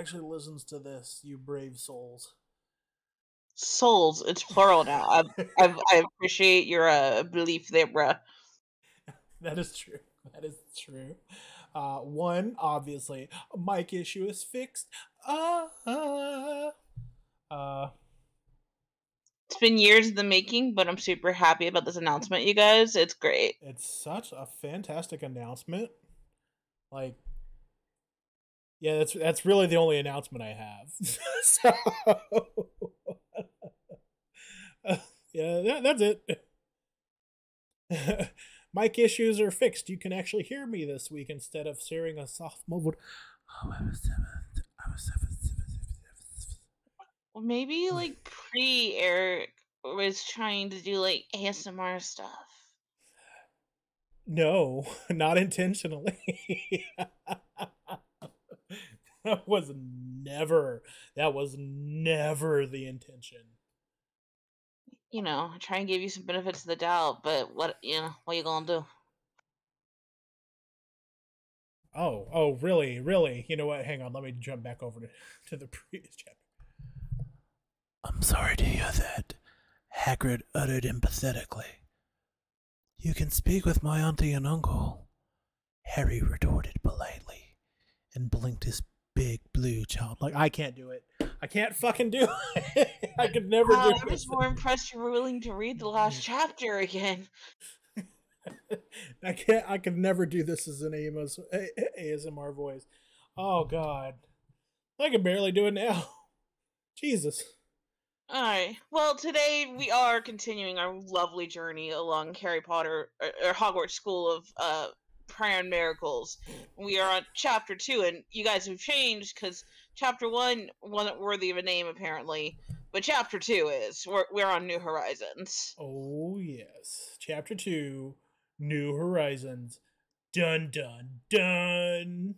actually listens to this, you brave souls. Souls, it's plural now. I, I, I appreciate your uh, belief there, bruh. that is true. That is true. Uh, one, obviously, mic issue is fixed. Uh, uh, uh, It's been years in the making, but I'm super happy about this announcement, you guys. It's great. it's such a fantastic announcement. Like, yeah, that's that's really the only announcement I have. so, uh, yeah, that, that's it. Mic issues are fixed. You can actually hear me this week instead of hearing a soft muffled. Well, maybe like pre Eric was trying to do like ASMR stuff. No, not intentionally. that was never. That was never the intention. You know, try and give you some benefits of the doubt, but what you know, what you gonna do? Oh, oh, really, really? You know what? Hang on. Let me jump back over to, to the previous chapter. I'm sorry to hear that, Hagrid uttered empathetically. You can speak with my auntie and uncle, Harry retorted politely, and blinked his big blue child. Like, I can't do it. I can't fucking do it. I could never Wow, do I was it. more impressed you were willing to read the last chapter again. I can't. I could never do this as an AMS, A- ASMR voice. Oh God, I can barely do it now. Jesus. All right. Well, today we are continuing our lovely journey along Harry Potter or, or Hogwarts School of uh, Prayer and Miracles. We are on chapter two, and you guys have changed because chapter one wasn't worthy of a name apparently, but chapter two is. We're we're on New Horizons. Oh yes. Chapter two, New Horizons. Dun dun dun.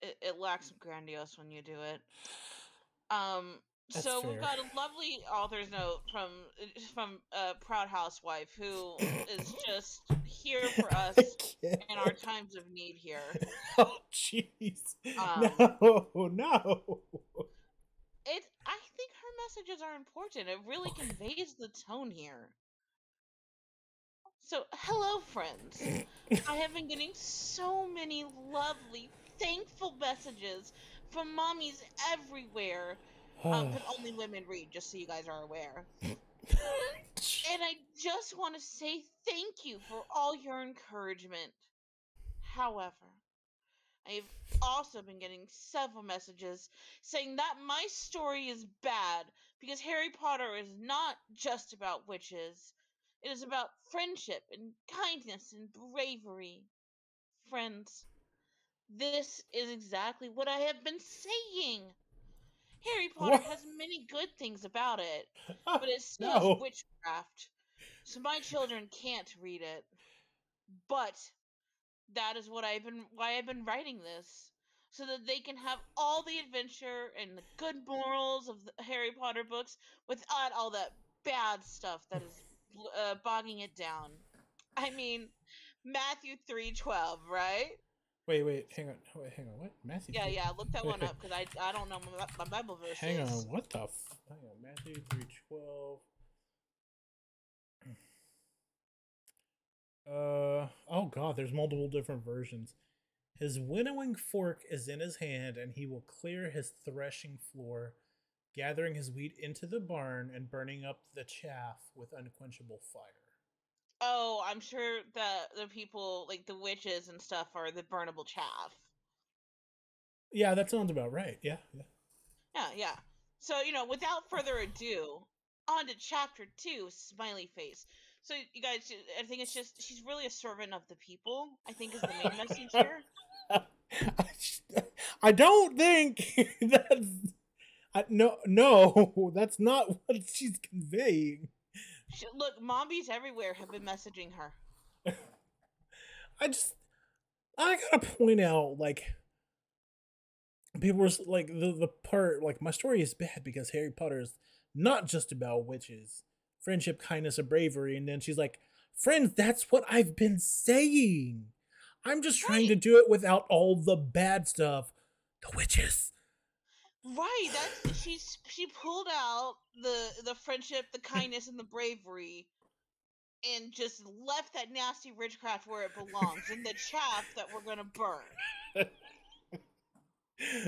It, it lacks grandiose when you do it. Um. That's so fair. we've got a lovely author's note from from a proud housewife who is just here for us in our times of need here. Oh jeez. Um, no, no. It I think her messages are important. It really conveys the tone here. So, hello friends. I have been getting so many lovely, thankful messages from mommies everywhere. Um, but only women read, just so you guys are aware. And I just want to say thank you for all your encouragement. However, I've also been getting several messages saying that my story is bad because Harry Potter is not just about witches. It is about friendship and kindness and bravery. Friends, this is exactly what I have been saying. Harry Potter What? has many good things about it, but it's still no. witchcraft. So my children can't read it. But that is what I've been why I've been writing this. So that they can have all the adventure and the good morals of the Harry Potter books without all that bad stuff that is uh, bogging it down. I mean, Matthew 3:12, right? Wait, wait, hang on. Wait, hang on. What? Matthew? Yeah, three- yeah, look that one up cuz I I don't know my, my Bible verses. Hang on. What the? F- hang on. Matthew three twelve. Uh oh god, there's multiple different versions. His winnowing fork is in his hand, and he will clear his threshing floor, gathering his wheat into the barn and burning up the chaff with unquenchable fire. Oh, I'm sure that the people like the witches and stuff are the burnable chaff. Yeah, that sounds about right. Yeah, yeah. Yeah, yeah. So, you know, without further ado, on to chapter two, smiley face. So, you guys, I think it's just, she's really a servant of the people, I think is the main message here. I, I don't think that's I, no no that's not what she's conveying. She, look, mombies everywhere have been messaging her. I just I gotta point out like people were like the the part like my story is bad because Harry Potter is not just about witches, friendship, kindness, and bravery, and then she's like, friends, that's what I've been saying. I'm just trying Right. to do it without all the bad stuff. The witches. Right. That's she's she pulled out the the friendship, the kindness, and the bravery, and just left that nasty witchcraft where it belongs in the chaff that we're gonna burn.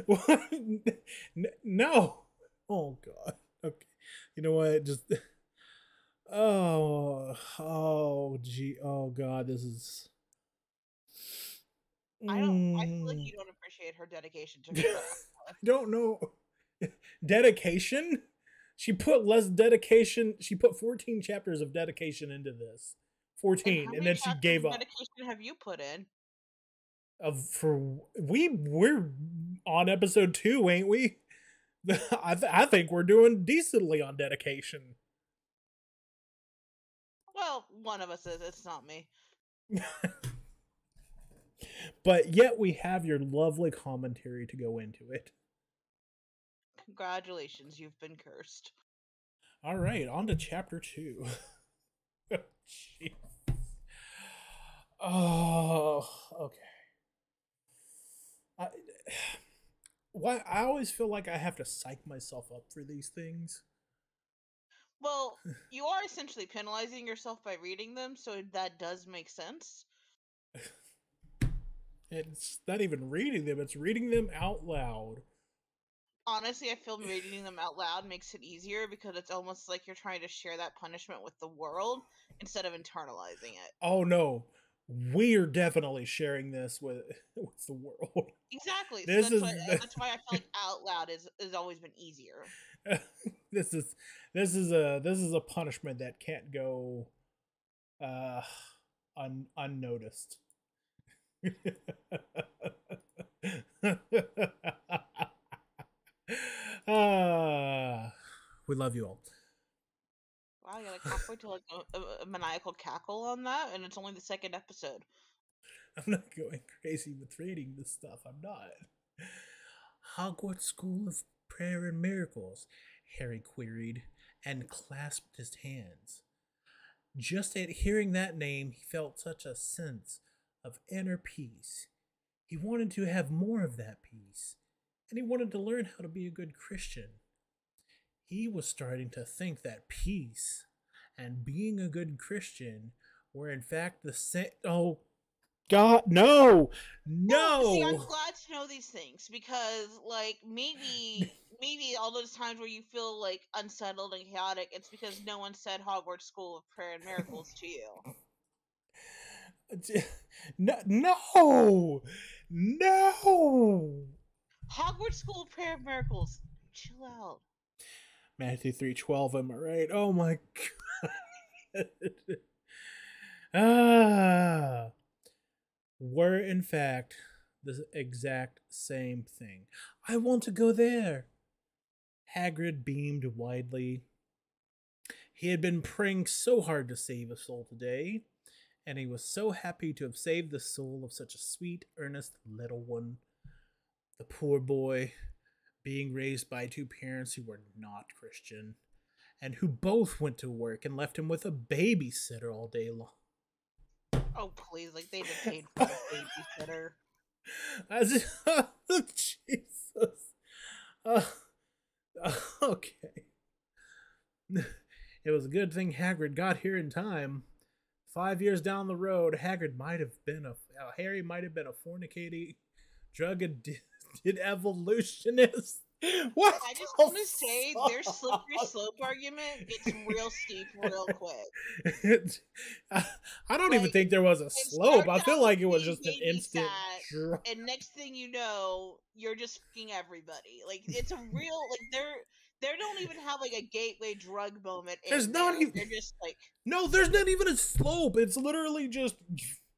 What? No. Oh god. Okay. You know what? Just Oh, oh gee. Oh god, this is I don't. I feel like Mm. you don't appreciate her dedication to. I don't know. Dedication? She put less dedication. She put 14 chapters of dedication into this. 14 how and, then she gave up. Dedication have you put in? Of for we we're on episode 2, ain't we? I th- I think we're doing decently on dedication. Well, one of us is. It's not me. But yet we have your lovely commentary to go into it. Congratulations, you've been cursed. All right, on to chapter two. Oh, jeez. Oh, okay. I, why I always feel like I have to psych myself up for these things. Well, you are essentially penalizing yourself by reading them, so that does make sense. It's not even reading them; it's reading them out loud. Honestly, I feel reading them out loud makes it easier because it's almost like you're trying to share that punishment with the world instead of internalizing it. Oh no, we're definitely sharing this with with the world. Exactly. So This that's, why, is- that's why I feel like out loud is has always been easier. this is this is a this is a punishment that can't go uh un, unnoticed. Ah, we love you all. Wow, you're like halfway to like a, a, a maniacal cackle on that, and it's only the second episode. I'm not going crazy with reading this stuff. I'm not. Hogwarts School of Prayer and Miracles, Harry queried and clasped his hands. Just at hearing that name, he felt such a sense of inner peace. He wanted to have more of that peace, and he wanted to learn how to be a good Christian. He was starting to think that peace and being a good Christian were in fact the same. Oh, God, no, no. See, I'm glad to know these things because, like, maybe, maybe all those times where you feel like unsettled and chaotic, it's because no one said Hogwarts School of Prayer and Miracles to you. No, no, no. Hogwarts School of Prayer and Miracles, chill out. Matthew three twelve. Am I right? Oh my god. ah, were in fact the exact same thing. I want to go there. Hagrid beamed widely. He had been praying so hard to save a soul today, and he was so happy to have saved the soul of such a sweet, earnest little one. The poor boy, being raised by two parents who were not Christian, and who both went to work and left him with a babysitter all day long. Oh, please, like, they just paid for a babysitter. I just, Jesus. Uh, okay. It was a good thing Hagrid got here in time. Five years down the road, Hagrid might have been a uh, Harry might have been a fornicating, drug addicted evolutionist. What? I just want to say their slippery slope argument gets real steep real quick. I, I don't even think there was a slope. I feel like it was just an instant. fat, and next thing you know, you're just fucking everybody. Like it's a real like they're they don't even have like a gateway drug moment. There's not there. even- They're just like No, there's not even a slope. It's literally just,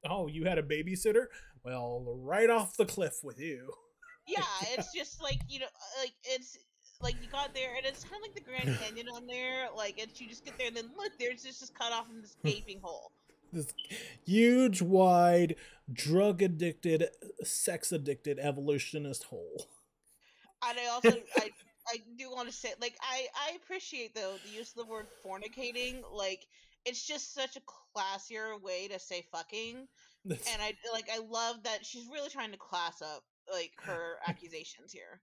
oh, you had a babysitter? Well, right off the cliff with you. yeah, it's just like you know, uh, like it's like you got there, and it's kind of like the Grand Canyon on there. Like it's you just get there, and then look, there's just just cut off in this gaping hole. This huge, wide, drug addicted, sex addicted evolutionist hole. And I also I I do want to say like I I appreciate though the use of the word fornicating like it's just such a classier way to say fucking, and I like I love that she's really trying to class up like her accusations here.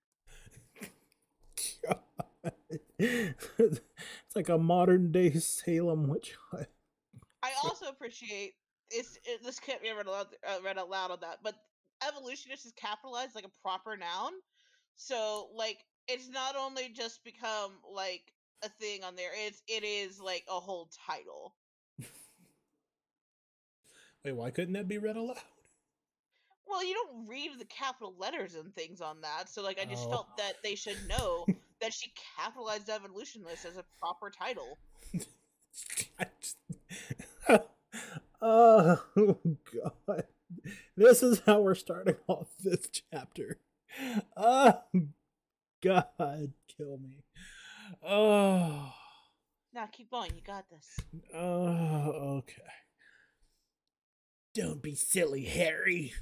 it's like a modern day Salem witch hunt. I also appreciate it's it, this can't be read out, uh, read out loud on that, but evolutionist is capitalized like a proper noun. So like it's not only just become like a thing on there, it's it is like a whole title. Wait, why couldn't that be read aloud? Well, you don't read the capital letters and things on that, so like I just Oh. felt that they should know that she capitalized evolutionist as a proper title. Just- oh god. This is how we're starting off this chapter. Oh god, kill me. Oh, Now keep going, you got this. oh okay. Don't be silly, Harry,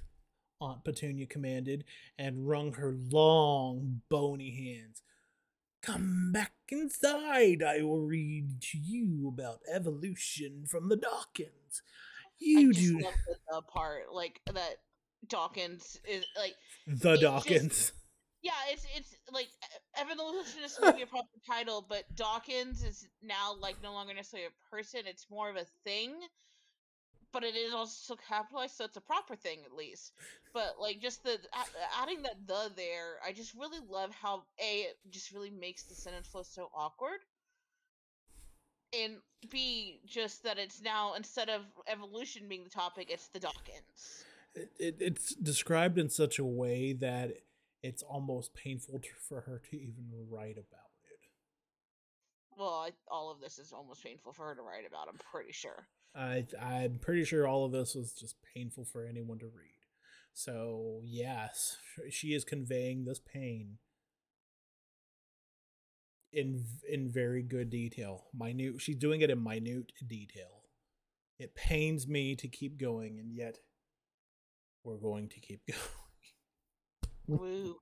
Aunt Petunia commanded and wrung her long, bony hands. Come back inside. I will read to you about evolution from the Dawkins. You I do the, the part like that. Dawkins is like the it just- Dawkins. Yeah, it's it's like evolutionist may be a proper title, but Dawkins is now like no longer necessarily a person; it's more of a thing. But it is also capitalized, so it's a proper thing at least. But like just the adding that the there, I just really love how a it just really makes the sentence flow so awkward, and b just that it's now instead of evolution being the topic, it's the Dawkins. It, it, it's described in such a way that it's almost painful to, for her to even write about it. Well, I, all of this is almost painful for her to write about. I'm pretty sure. I I'm pretty sure all of this was just painful for anyone to read. So yes, she is conveying this pain in in very good detail. Minute. She's doing it in minute detail. It pains me to keep going, and yet we're going to keep going. Woo.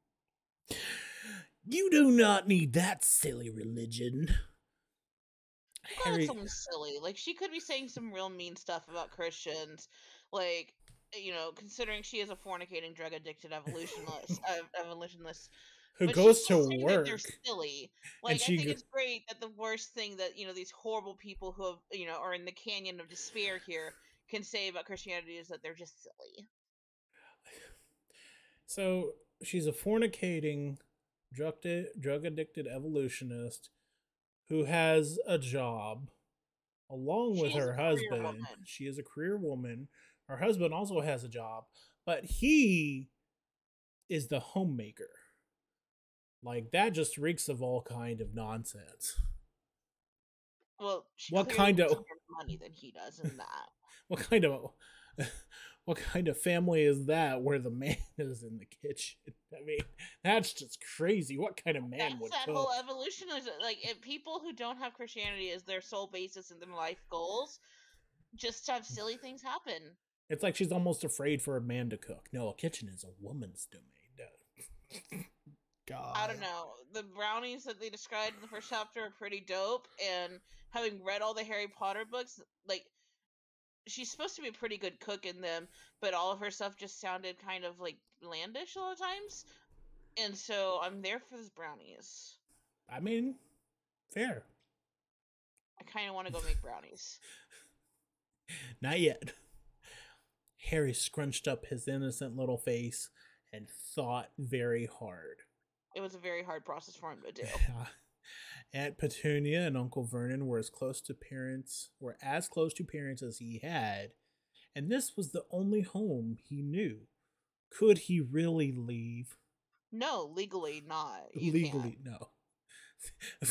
You do not need that silly religion. Harry, something silly. Like she could be saying some real mean stuff about Christians, like you know, considering she is a fornicating, drug addicted evolutionist, uh, evolutionist who but goes to still saying that work? They're silly. Like I think go- it's great that the worst thing that you know these horrible people who have you know are in the canyon of despair here can say about Christianity is that they're just silly. So she's a fornicating, drug drug addicted evolutionist who has a job along She with her husband. woman. She is a career woman. Her husband also has a job, but he is the homemaker. Like that just reeks of all kind of nonsense. Well, she What kind of- more money than he does in that. What kind of what kind of family is that where the man is in the kitchen? I mean, that's just crazy. What kind of man That's would that cook? whole evolution is like if people who don't have Christianity as their sole basis in their life goals just have silly things happen. It's like she's almost afraid for a man to cook. No, a kitchen is a woman's domain. God. I don't know. The brownies that they described in the first chapter are pretty dope, and having read all the Harry Potter books, like she's supposed to be a pretty good cook in them, but all of her stuff just sounded kind of like blandish a lot of times. And so I'm there for those brownies. I mean, fair. I kind of want to go make brownies. Not yet. Harry scrunched up his innocent little face and thought very hard. It was a very hard process for him to do. Aunt Petunia and Uncle Vernon were as close to parents were as close to parents as he had, and this was the only home he knew. Could he really leave? No, legally not. You Legally, can't. no.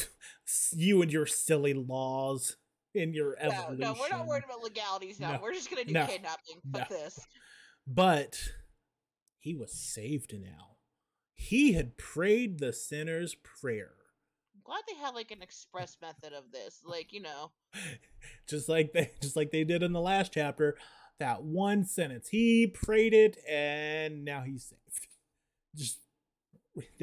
you and your silly laws in your No, evolution. no, we're not worried about legalities now. No, We're just gonna do no, kidnapping. Fuck this. But he was saved now. He had prayed the sinner's prayer. Glad they have like an express method of this. Like, you know, just like they just like they did in the last chapter that one sentence he prayed it and now he's saved just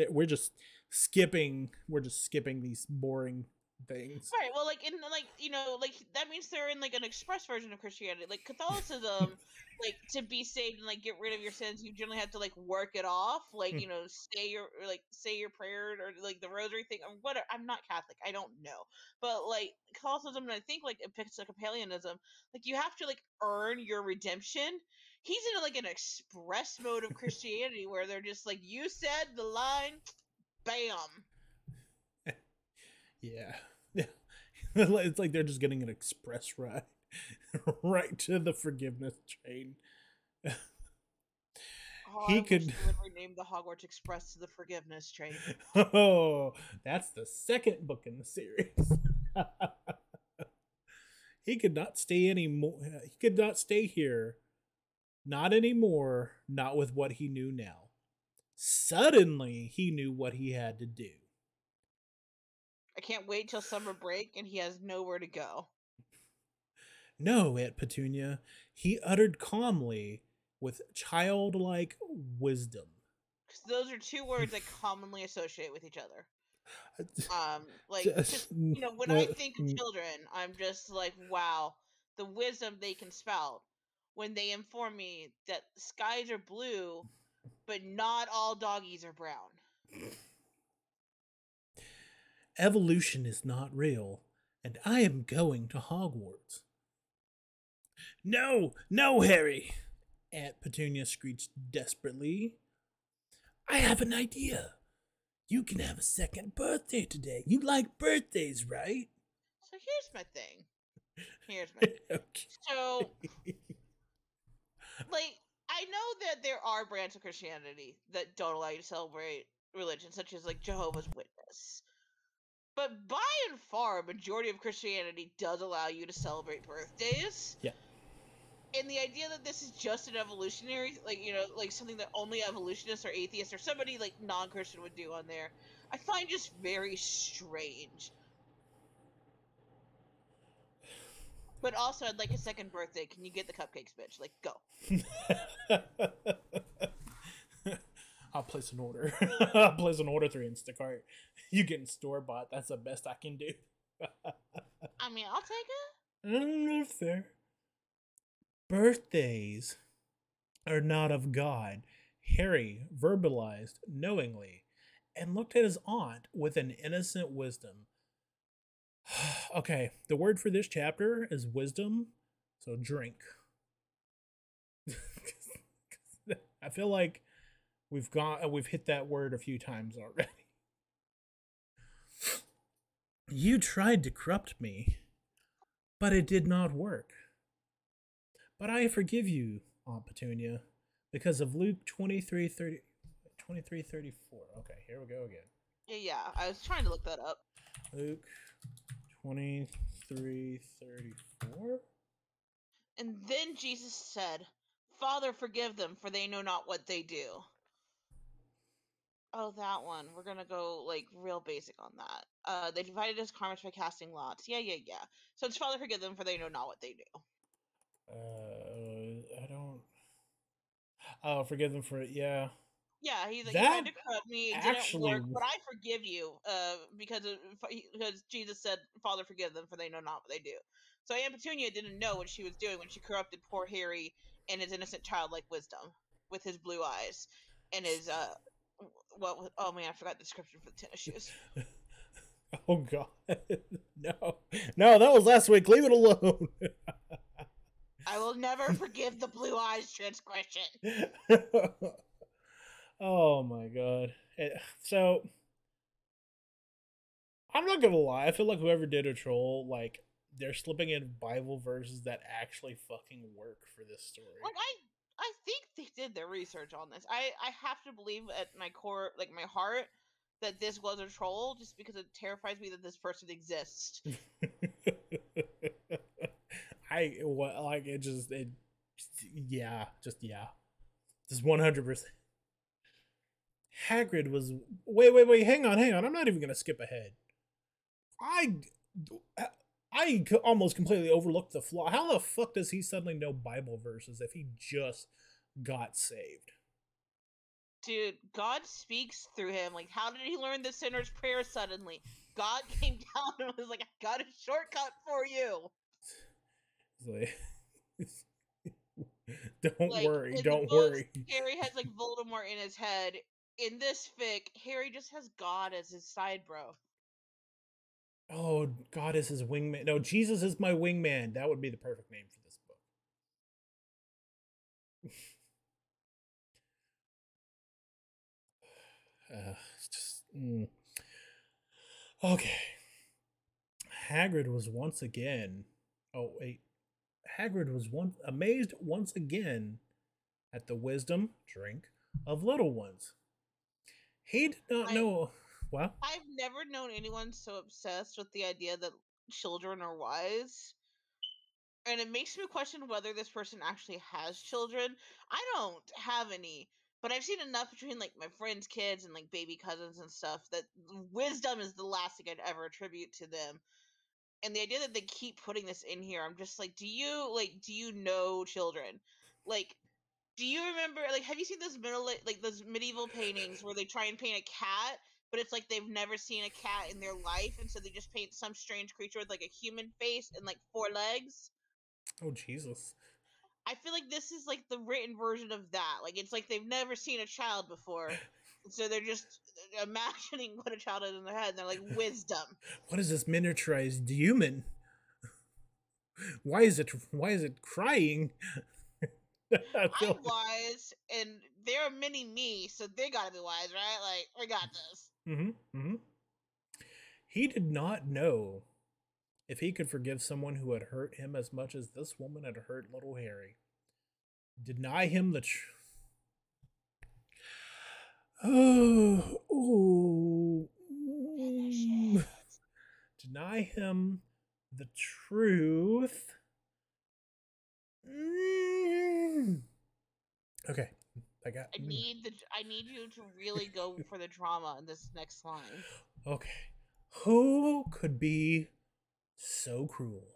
we're just skipping we're just skipping these boring things. Right. Well, like in like you know, like that means they're in like an express version of Christianity. Like Catholicism, like to be saved and like get rid of your sins, you generally have to like work it off. Like Hmm. you know, say your or, like say your prayer or like the rosary thing or whatever. I'm not Catholic. I don't know. But like Catholicism, and I think like Episcopalianism, like you have to like earn your redemption. He's in like an express mode of Christianity where they're just like, you said the line, bam. Yeah. Yeah. it's like they're just getting an express ride right to the forgiveness train. Oh, He I could- would rename the Hogwarts Express to the Forgiveness Train. Oh, that's the second book in the series. he could not stay anymore. He could not stay here. Not anymore. Not with what he knew now. Suddenly, he knew what he had to do. I can't wait till summer break and he has nowhere to go. No, Aunt Petunia, he uttered calmly with childlike wisdom. those are two words I commonly associate with each other. Um, like, Just- just, you know, when I uh, think of mm. children, I'm just like, wow, the wisdom they can spout when they inform me that skies are blue, but not all doggies are brown. Evolution is not real, and I am going to Hogwarts. No, no, Harry! Aunt Petunia screeched desperately. I have an idea. You can have a second birthday today. You like birthdays, right? So here's my thing. Here's my thing. Okay. So, like, I know that there are brands of Christianity that don't allow you to celebrate religion, such as like Jehovah's Witness. But by and far, a majority of Christianity does allow you to celebrate birthdays. Yeah. And the idea that this is just an evolutionary, like you know, like something that only evolutionists or atheists or somebody like non-Christian would do on there, I find just very strange. But also, I'd like a second birthday. Can you get the cupcakes, bitch? Like, go. I'll place an order. I'll place an order through Instacart. You getting store bought. That's the best I can do. I mean, I'll take it. Mm, fair. Birthdays are not of God. Harry verbalized knowingly and looked at his aunt with an innocent wisdom. okay, the word for this chapter is wisdom, so drink. I feel like we've gone uh, we've hit that word a few times already. You tried to corrupt me, but it did not work. But I forgive you, Aunt Petunia, because of Luke 23 30, 23 34. Okay, here we go again. Yeah, yeah. I was trying to look that up. Luke 23 34. And then Jesus said, Father, forgive them, for they know not what they do. Oh, that one. We're gonna go like real basic on that. Uh, they divided his garments by casting lots. Yeah, yeah, yeah. So it's Father, forgive them, for they know not what they do. Uh, I don't. Oh, forgive them for it. Yeah. Yeah, he's like, That you tried to corrupt me, it didn't actually work, but I forgive you, uh, because of, because Jesus said, "Father, forgive them, for they know not what they do." So Aunt Petunia didn't know what she was doing when she corrupted poor Harry and his innocent childlike wisdom with his blue eyes and his uh, what? Oh man, I forgot the description for the tennis shoes. Oh God, no, no, that was last week. Leave it alone. I will never forgive the blue eyes transgression. oh my God. Eh, So I'm not gonna lie. I feel like whoever did a troll, like they're slipping in Bible verses that actually fucking work for this story. Like I, I think they did their research on this. I, I have to believe at my core, like my heart, that this was a troll, just because it terrifies me that this person exists. I what like it just it yeah just yeah just one hundred percent. Hagrid was wait wait wait hang on hang on I'm not even gonna skip ahead. I uh, I almost completely overlooked the flaw. How the fuck does he suddenly know Bible verses if he just got saved? Dude, God speaks through him. Like, how did he learn the sinner's prayer suddenly? God came down and was like, "I got a shortcut for you." Don't Like, worry, don't worry. Harry has like Voldemort in his head. In this fic, Harry just has God as his side bro. Oh, God is his wingman. No, Jesus is my wingman. That would be the perfect name for this book. uh, it's just. mm. Okay. Hagrid was once again. Oh, wait. Hagrid was once amazed once again at the wisdom, drink, of little ones. He did not I- know. I've never known anyone so obsessed with the idea that children are wise. And it makes me question whether this person actually has children. I don't have any, but I've seen enough between like my friends' kids and like baby cousins and stuff that wisdom is the last thing I'd ever attribute to them. And the idea that they keep putting this in here, I'm just like, do you like do you know children? Like do you remember like have you seen those middle like those medieval paintings where they try and paint a cat but it's like they've never seen a cat in their life and so they just paint some strange creature with like a human face and like four legs oh Jesus. i feel like this is like the written version of that like it's like they've never seen a child before so they're just imagining what a child is in their head and they're like wisdom What is this miniaturized human? Why is it why is it crying? I'm wise and they're a mini me so they gotta be wise right like we got this Mhm, mhm. He did not know if he could forgive someone who had hurt him as much as this woman had hurt little Harry. Deny him the Oh, oh. Deny him the truth. Mm. Okay, I got. I mm. need the I need you to really go for the drama in this next line. Okay. Who could be so cruel?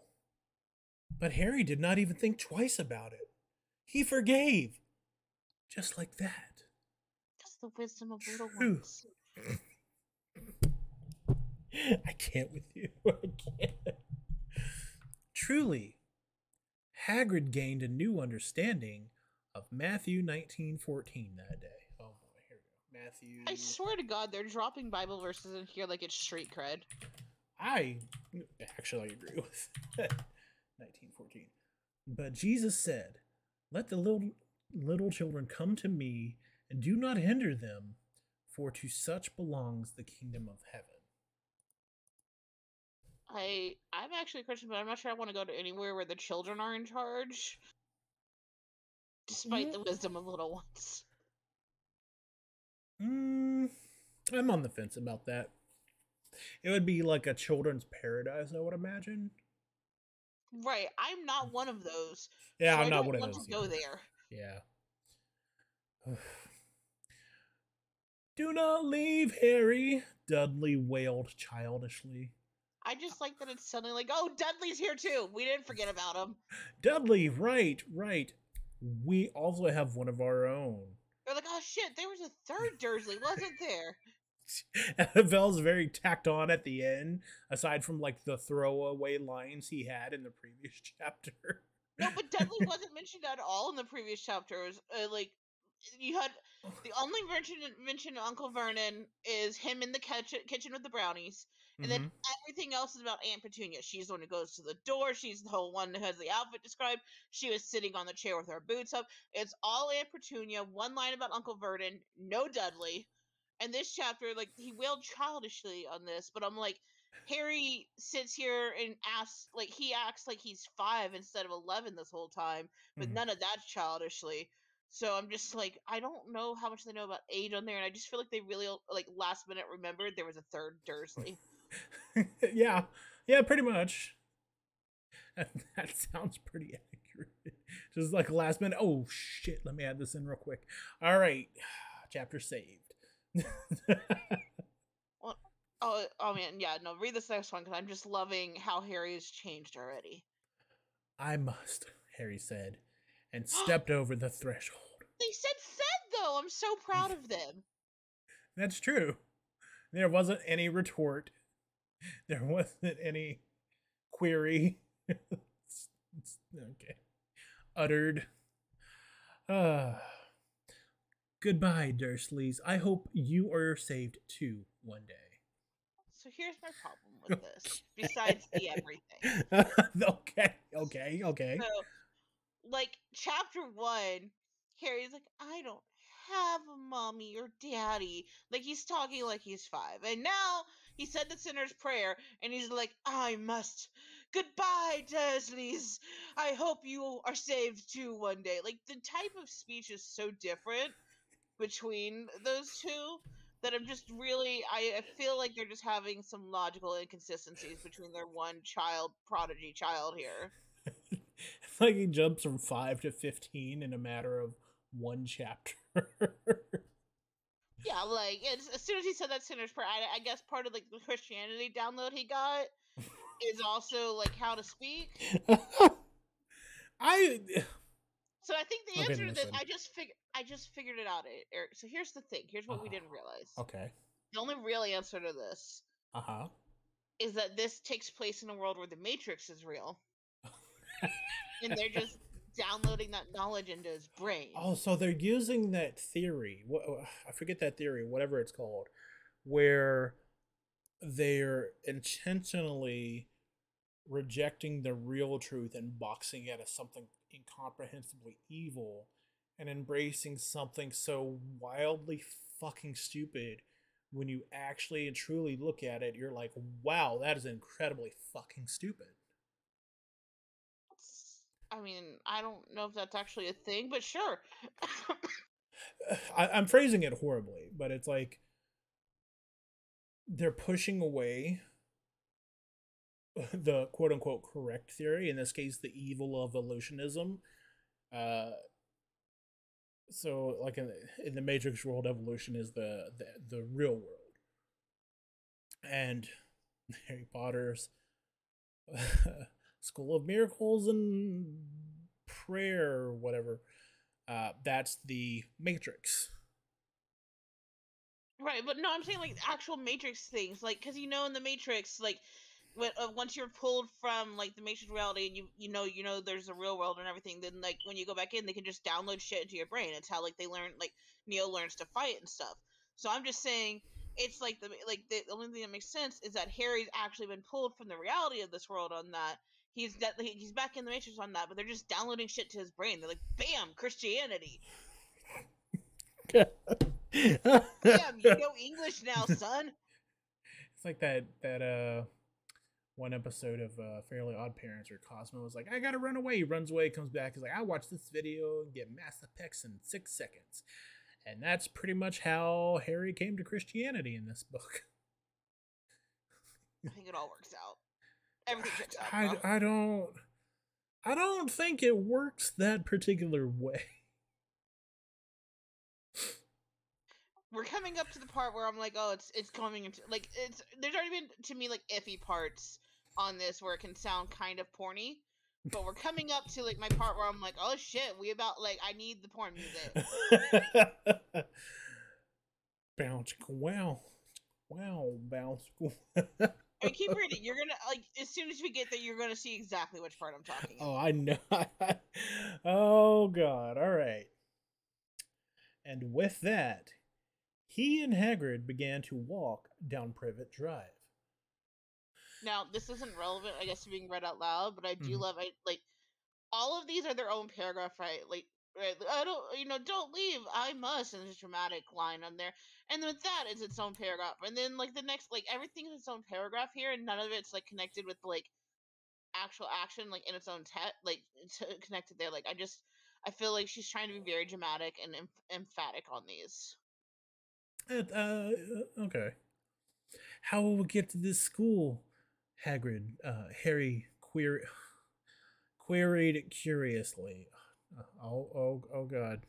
But Harry did not even think twice about it. He forgave. Just like that. That's the wisdom of little True. ones. I can't with you. I can't. Truly, Hagrid gained a new understanding of Matthew 19:14 that day. Oh boy, here we go. Matthew I swear to God, they're dropping Bible verses in here like it's street cred. I actually agree with 1914. But Jesus said, Let the little, little children come to me, and do not hinder them, for to such belongs the kingdom of heaven. I I'm actually a Christian, but I'm not sure I want to go to anywhere where the children are in charge. Despite Yeah. the wisdom of little ones. Mm, I'm on the fence about that. It would be like a children's paradise, I would imagine. Right. I'm not one of those. Yeah, so I'm not one of those. to go there. Yeah. Do not leave, Harry, Dudley wailed childishly. I just like that it's suddenly like, oh, Dudley's here too. We didn't forget about him. Dudley, right, right. We also have one of our own. They're like, oh shit, there was a third Dursley, wasn't there? Annabelle's very tacked on at the end, aside from like the throwaway lines he had in the previous chapter. No, but Dudley wasn't mentioned at all in the previous chapters. Uh, like, you had the only mention mention of Uncle Vernon is him in the kitchen kitchen with the brownies, and then Mhm. everything else is about Aunt Petunia. She's the one who goes to the door. She's the whole one who has the outfit described. She was sitting on the chair with her boots up. It's all Aunt Petunia. One line about Uncle Vernon. No Dudley. And this chapter, like he wailed childishly on this, but I'm like, Harry sits here and asks, like he acts like he's five instead of eleven this whole time, but Mhm. none of that's childishly. So I'm just like, I don't know how much they know about age on there, and I just feel like they really like last minute remembered there was a third Dursley. yeah, yeah, pretty much. That, that sounds pretty accurate. Just like last minute. Oh shit! Let me add this in real quick. All right, chapter saved. well, Oh, oh man, yeah, no, read this next one because I'm just loving how Harry has changed already. I must, Harry said, and stepped over the threshold. They said "said" though. I'm so proud of them. That's true. There wasn't any retort. there wasn't any query. okay. Uttered. Uh, goodbye, Dursleys. I hope you are saved too one day. So here's my problem with this, besides the everything. okay, okay, okay. So, like, chapter one, Harry's like, I don't have a mommy or daddy. Like, he's talking like he's five. And now he said the sinner's prayer, and he's like, I must. Goodbye, Dursleys. I hope you are saved too one day. Like, the type of speech is so different between those two that I'm just really I, feel like they're just having some logical inconsistencies between their one child prodigy child here. like he jumps from five to fifteen in a matter of one chapter. yeah, like as soon as he said that sinner's prayer, I, I guess part of like the Christianity download he got is also like how to speak. I so I think the answer to this, I just figured, I just figured it out, Eric. So here's the thing. Here's what uh, we didn't realize. Okay. The only real answer to this. Uh huh. Is that this takes place in a world where the Matrix is real, and they're just downloading that knowledge into his brain. Oh, so they're using that theory. What I forget that theory, whatever it's called, where they're intentionally rejecting the real truth and boxing it as something incomprehensibly evil and embracing something so wildly fucking stupid when you actually and truly look at it you're like wow that is incredibly fucking stupid i mean i don't know if that's actually a thing but sure I, i'm phrasing it horribly but it's like they're pushing away the quote unquote correct theory, in this case, the evil of evolutionism. Uh, so, like in the, in the Matrix world, evolution is the, the the real world, and Harry Potter's School of Miracles and prayer, or whatever. Uh, that's the Matrix. Right, but no, I'm saying like actual Matrix things, like because you know in the Matrix, like when, uh, once you're pulled from like the matrix reality and you you know you know there's a real world and everything then like when you go back in they can just download shit into your brain it's how like they learn like neo learns to fight and stuff so i'm just saying it's like the like the, the only thing that makes sense is that harry's actually been pulled from the reality of this world on that he's that he's back in the matrix on that but they're just downloading shit to his brain they're like bam christianity Damn, you know English now, son. It's like that that uh one episode of uh, Fairly Odd Parents where Cosmo was like, I gotta run away. He runs away, comes back, he's like, I watched this video and get Mass Effects in six seconds. And that's pretty much how Harry came to Christianity in this book. I think it all works out. Everything checks out. I, I don't. I don't think it works that particular way. We're coming up to the part where I'm like, oh, it's it's coming into like it's there's already been to me like iffy parts on this where it can sound kind of porny. But we're coming up to like my part where I'm like, oh shit, we about like I need the porn music. bounce wow. Wow, bounce. I keep reading. You're gonna like as soon as we get there, you're gonna see exactly which part I'm talking. About. Oh, I know. oh God! All right. And with that, he and Hagrid began to walk down Privet Drive. Now, this isn't relevant, I guess, to being read out loud, but I do mm. love I like all of these are their own paragraph, right? Like, right, I don't, you know, don't leave, I must, and there's a dramatic line on there, and then that is its own paragraph, and then like the next, like everything is its own paragraph here, and none of it's like connected with like actual action, like in its own text, like it's connected there. Like, I just, I feel like she's trying to be very dramatic and em- emphatic on these. Uh, uh, okay. How will we get to this school? Hagrid, uh, Harry queried curiously. Oh, oh, oh, God.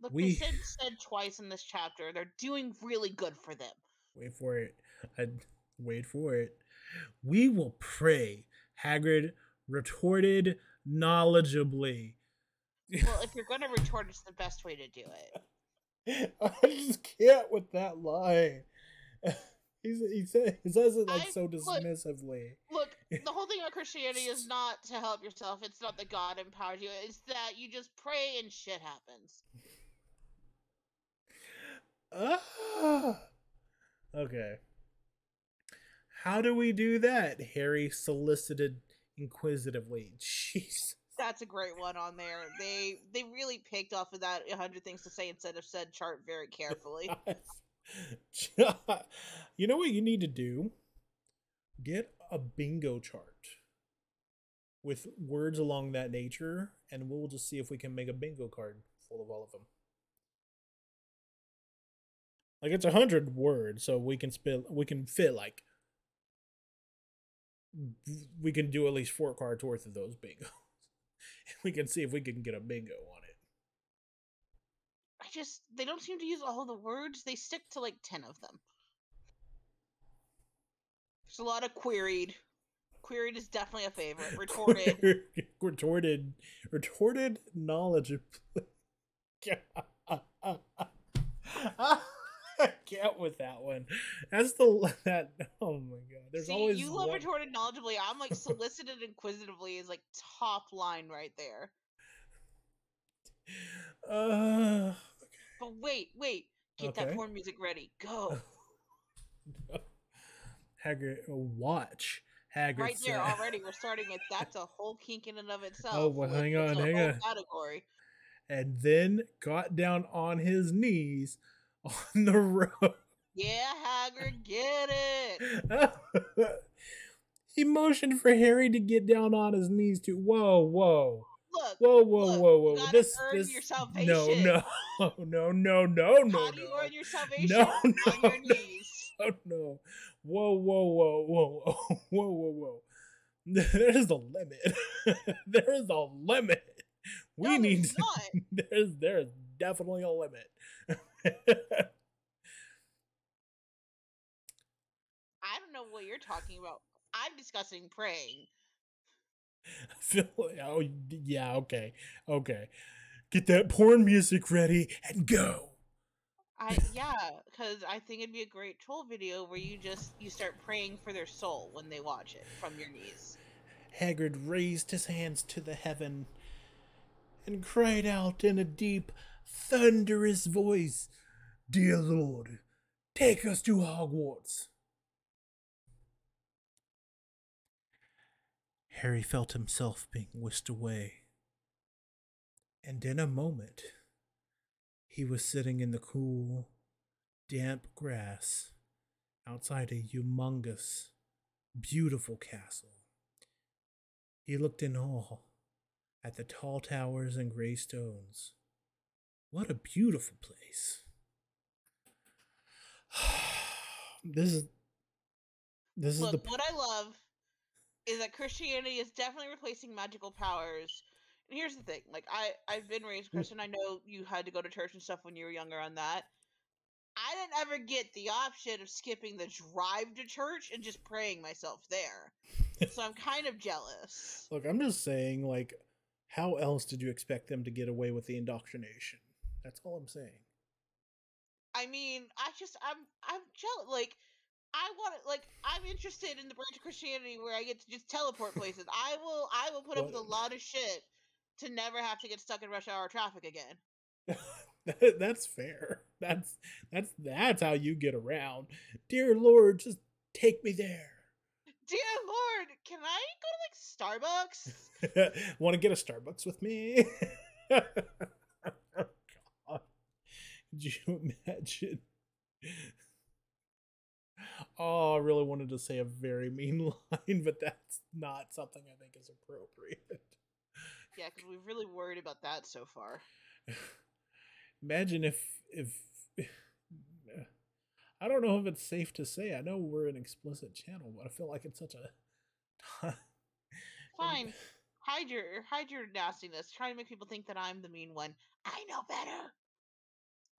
Look, we, they said, said twice in this chapter. They're doing really good for them. Wait for it. I, wait for it. We will pray. Hagrid retorted knowledgeably. Well, if you're going to retort, it's the best way to do it. I just can't with that line. He's, he, said, he says it like I- so dismissively. Look, the whole thing about Christianity is not to help yourself. It's not that God empowers you. It's that you just pray and shit happens. Ah. Okay. How do we do that? Harry solicited inquisitively. Jeez. That's a great one on there. They they really picked off of that 100 things to say instead of said chart very carefully. you know what you need to do? Get a bingo chart with words along that nature, and we'll just see if we can make a bingo card full of all of them. Like it's a hundred words, so we can spit. We can fit like. We can do at least four cards worth of those bingos. we can see if we can get a bingo on it. I just they don't seem to use all the words. They stick to like 10 of them. There's a lot of queried. Queried is definitely a favorite. Retorted. retorted, retorted knowledge. I can't with that one. That's the that. Oh my god! There's See, always you love one- retorted knowledgeably. I'm like solicited inquisitively is like top line right there. Uh, But wait, wait. Get Okay. that porn music ready. Go. Hagrid, uh, watch Hagrid. right there said- already. We're starting with that's a whole kink in and of oh, itself. Oh, well, hang on, hang on. Category. and then got down on his knees on the road. Yeah, Hagrid, get it. he motioned for Harry to get down on his knees too. Whoa, whoa, Look, whoa, whoa, Look, whoa, you whoa! gotta This, earn this, your no, salvation. no, no, no, no, no, how do you no. earn your salvation? No, On your no. knees. Oh no! Whoa, whoa, whoa, whoa, whoa, whoa, whoa, whoa! There is a limit. there is a limit. We No, need. there's. There's there is definitely a limit. I don't know what you're talking about. I'm discussing praying. I feel like, oh yeah, okay, okay. Get that porn music ready and go. I yeah, because I think it'd be a great troll video where you just you start praying for their soul when they watch it from your knees. Hagrid raised his hands to the heaven and cried out in a deep, thunderous voice, Dear Lord, take us to Hogwarts. Harry felt himself being whisked away. And in a moment, he was sitting in the cool, damp grass outside a humongous, beautiful castle. He looked in awe at the tall towers and gray stones. What a beautiful place. this is this is Look, the what I love is that Christianity is definitely replacing magical powers. And here's the thing: like I, I've been raised mm. Christian. I know you had to go to church and stuff when you were younger. On that, I didn't ever get the option of skipping the drive to church and just praying myself there. so I'm kind of jealous. Look, I'm just saying like how else did you expect them to get away with the indoctrination? That's all I'm saying. I mean, I just I'm I'm jealous. Like I want to like I'm interested in the branch of Christianity where I get to just teleport places. I will I will put up with a lot of shit to never have to get stuck in rush hour traffic again. That's fair. That's that's that's how you get around. Dear Lord, just take me there. Dear Lord, can I go to like Starbucks? Want to get a Starbucks with me? oh, God. Could you imagine? Oh, I really wanted to say a very mean line, but that's not something I think is appropriate. Yeah, because we've really worried about that so far. Imagine if if I don't know if it's safe to say. I know we're an explicit channel, but I feel like it's such a Fine, hide your hide your nastiness. Trying to make people think that I'm the mean one. I know better.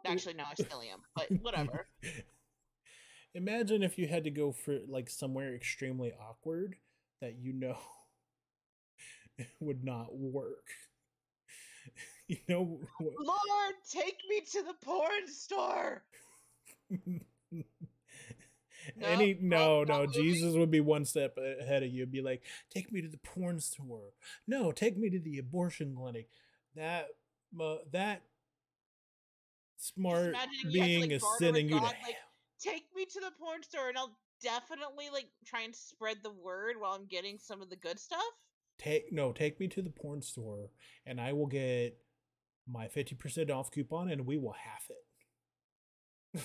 Actually, no, I still am. But whatever. Imagine if you had to go for like somewhere extremely awkward that you know would not work. You know? Lord, take me to the porn store. No, Any no, no. Jesus would be one step ahead of you. Be like, take me to the porn store. No, take me to the abortion clinic. That uh, that smart imagining you to, being is sending you to like, take me to the porn store and I'll definitely like try and spread the word while I'm getting some of the good stuff. Take no, take me to the porn store and I will get my 50% off coupon and we will half it.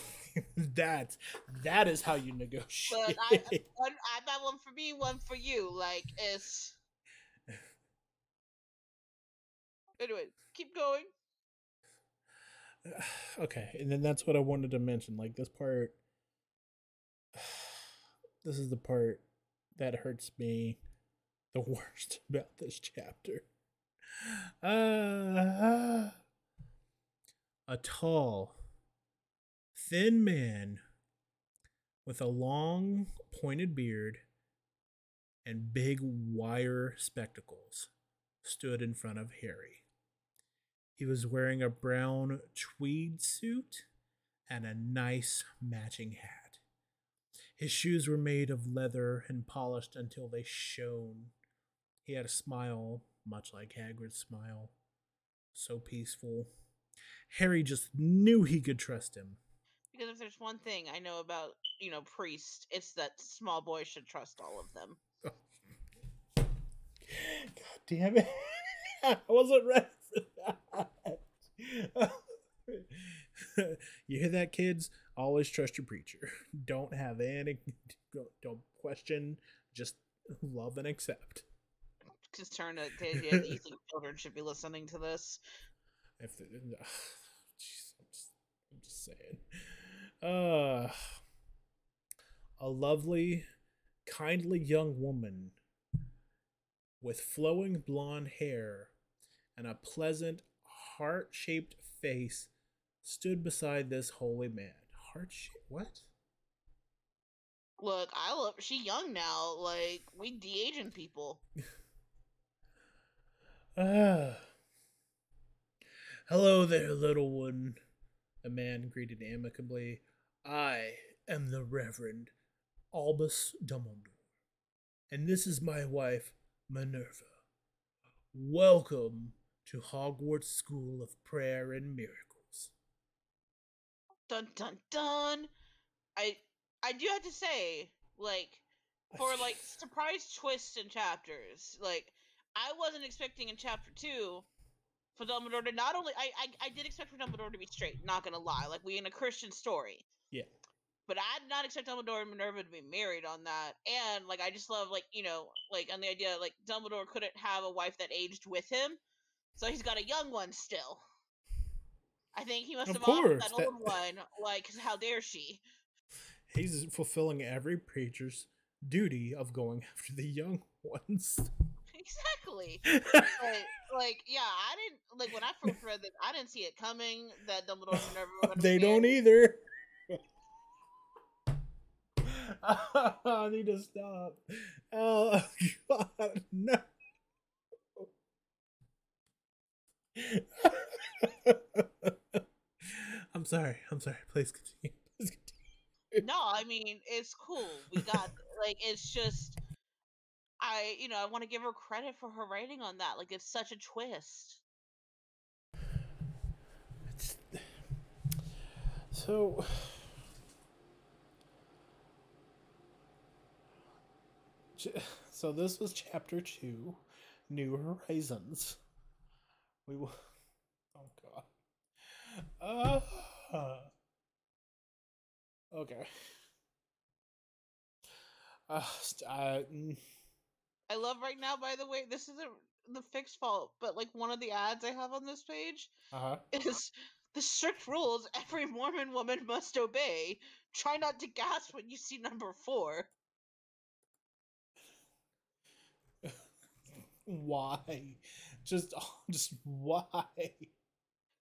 That's that is how you negotiate. but I- One, I buy one for me, one for you. Like it's. Anyway, keep going. okay, and then that's what I wanted to mention. Like this part, this is the part that hurts me the worst about this chapter. Uh, a tall, thin man with a long, pointed beard and big wire spectacles stood in front of Harry. He was wearing a brown tweed suit and a nice matching hat. His shoes were made of leather and polished until they shone. He had a smile, much like Hagrid's smile, so peaceful. Harry just knew he could trust him. Because if there's one thing I know about, you know, priests, it's that small boys should trust all of them. God damn it. I wasn't ready for that. you hear that, kids? Always trust your preacher. Don't have any, don't, don't question, just love and accept. Just turn it. to the idea that You think children should be listening to this? If the, jeez, I'm, just, I'm just saying. Uh, a lovely, kindly young woman with flowing blonde hair and a pleasant, heart shaped face stood beside this holy man. Heart shaped? What? Look, I love. She young now. Like we de aging people. Ah. Hello there, little one. a man greeted amicably. I am the Reverend Albus Dumbledore, and this is my wife, Minerva. Welcome to Hogwarts School of Prayer and Miracles. Dun dun dun. I I do have to say, like, for like surprise twists and chapters, like I wasn't expecting in chapter two for Dumbledore to not only I, I I did expect for Dumbledore to be straight, not gonna lie, like we in a Christian story. Yeah. But I did not expect Dumbledore and Minerva to be married on that. And like I just love like, you know, like on the idea like Dumbledore couldn't have a wife that aged with him. So he's got a young one still. I think he must Of have course, that that- old one, Like, how dare she? He's fulfilling every preacher's duty of going after the young ones. Exactly. But, like, yeah, I didn't like when I first read this. I didn't see it coming that Dumbledore were gonna they don't either. I need to stop. Oh God, no. I'm sorry. I'm sorry. Please continue. Please continue. No, I mean it's cool. We got like it's just I you know I want to give her credit for her writing on that. Like it's such a twist. It's... So. So this was chapter two, New Horizons. We will. Oh God. Uh, okay. Uh, uh, mm, I love right now. By the way, this isn't the fixed fault, but like one of the ads I have on this page uh-huh. is the strict rules every Mormon woman must obey. Try not to gasp when you see number four. Why? Just, just why?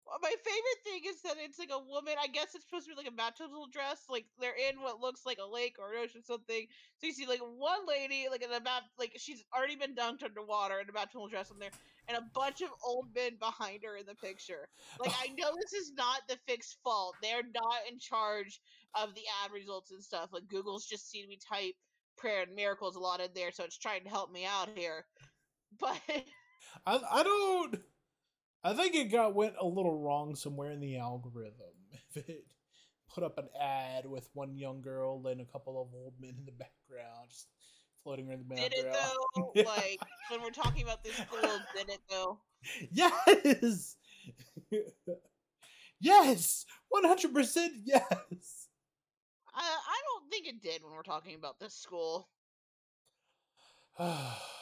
Well, My favorite thing is that it's like a woman. I guess it's supposed to be like a baptismal dress. Like they're in what looks like a lake or an ocean or something. So you see like one lady like in a bap like she's already been dunked underwater in a baptismal dress on there, and a bunch of old men behind her in the picture. Like oh. I know this is not the fixed fault. They're not in charge of the ad results and stuff. Like Google's just seen me type prayer and miracles a lot in there, so it's trying to help me out here. But I I don't. I think it got went a little wrong somewhere in the algorithm. If it put up an ad with one young girl and a couple of old men in the background, just floating in the background. did it though? Yeah. Like when we're talking about this school, did it though? Yes. yes. One hundred percent. Yes. I I don't think it did when we're talking about this school.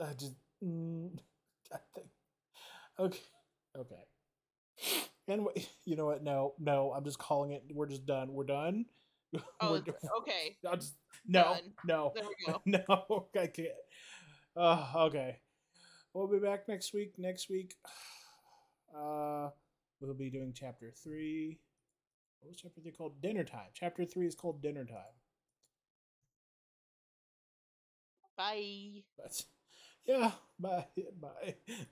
I just. Mm, I think. Okay. Okay. And you know what? No, no. I'm just calling it. We're just done. We're done. Oh, We're okay. I just no, Done. no, There we go. no. I can't. Uh, okay. We'll be back next week. Next week, uh, we'll be doing chapter three. What was chapter three called? Dinner time. Chapter three is called dinner time. Bye. But yeah, bye, bye.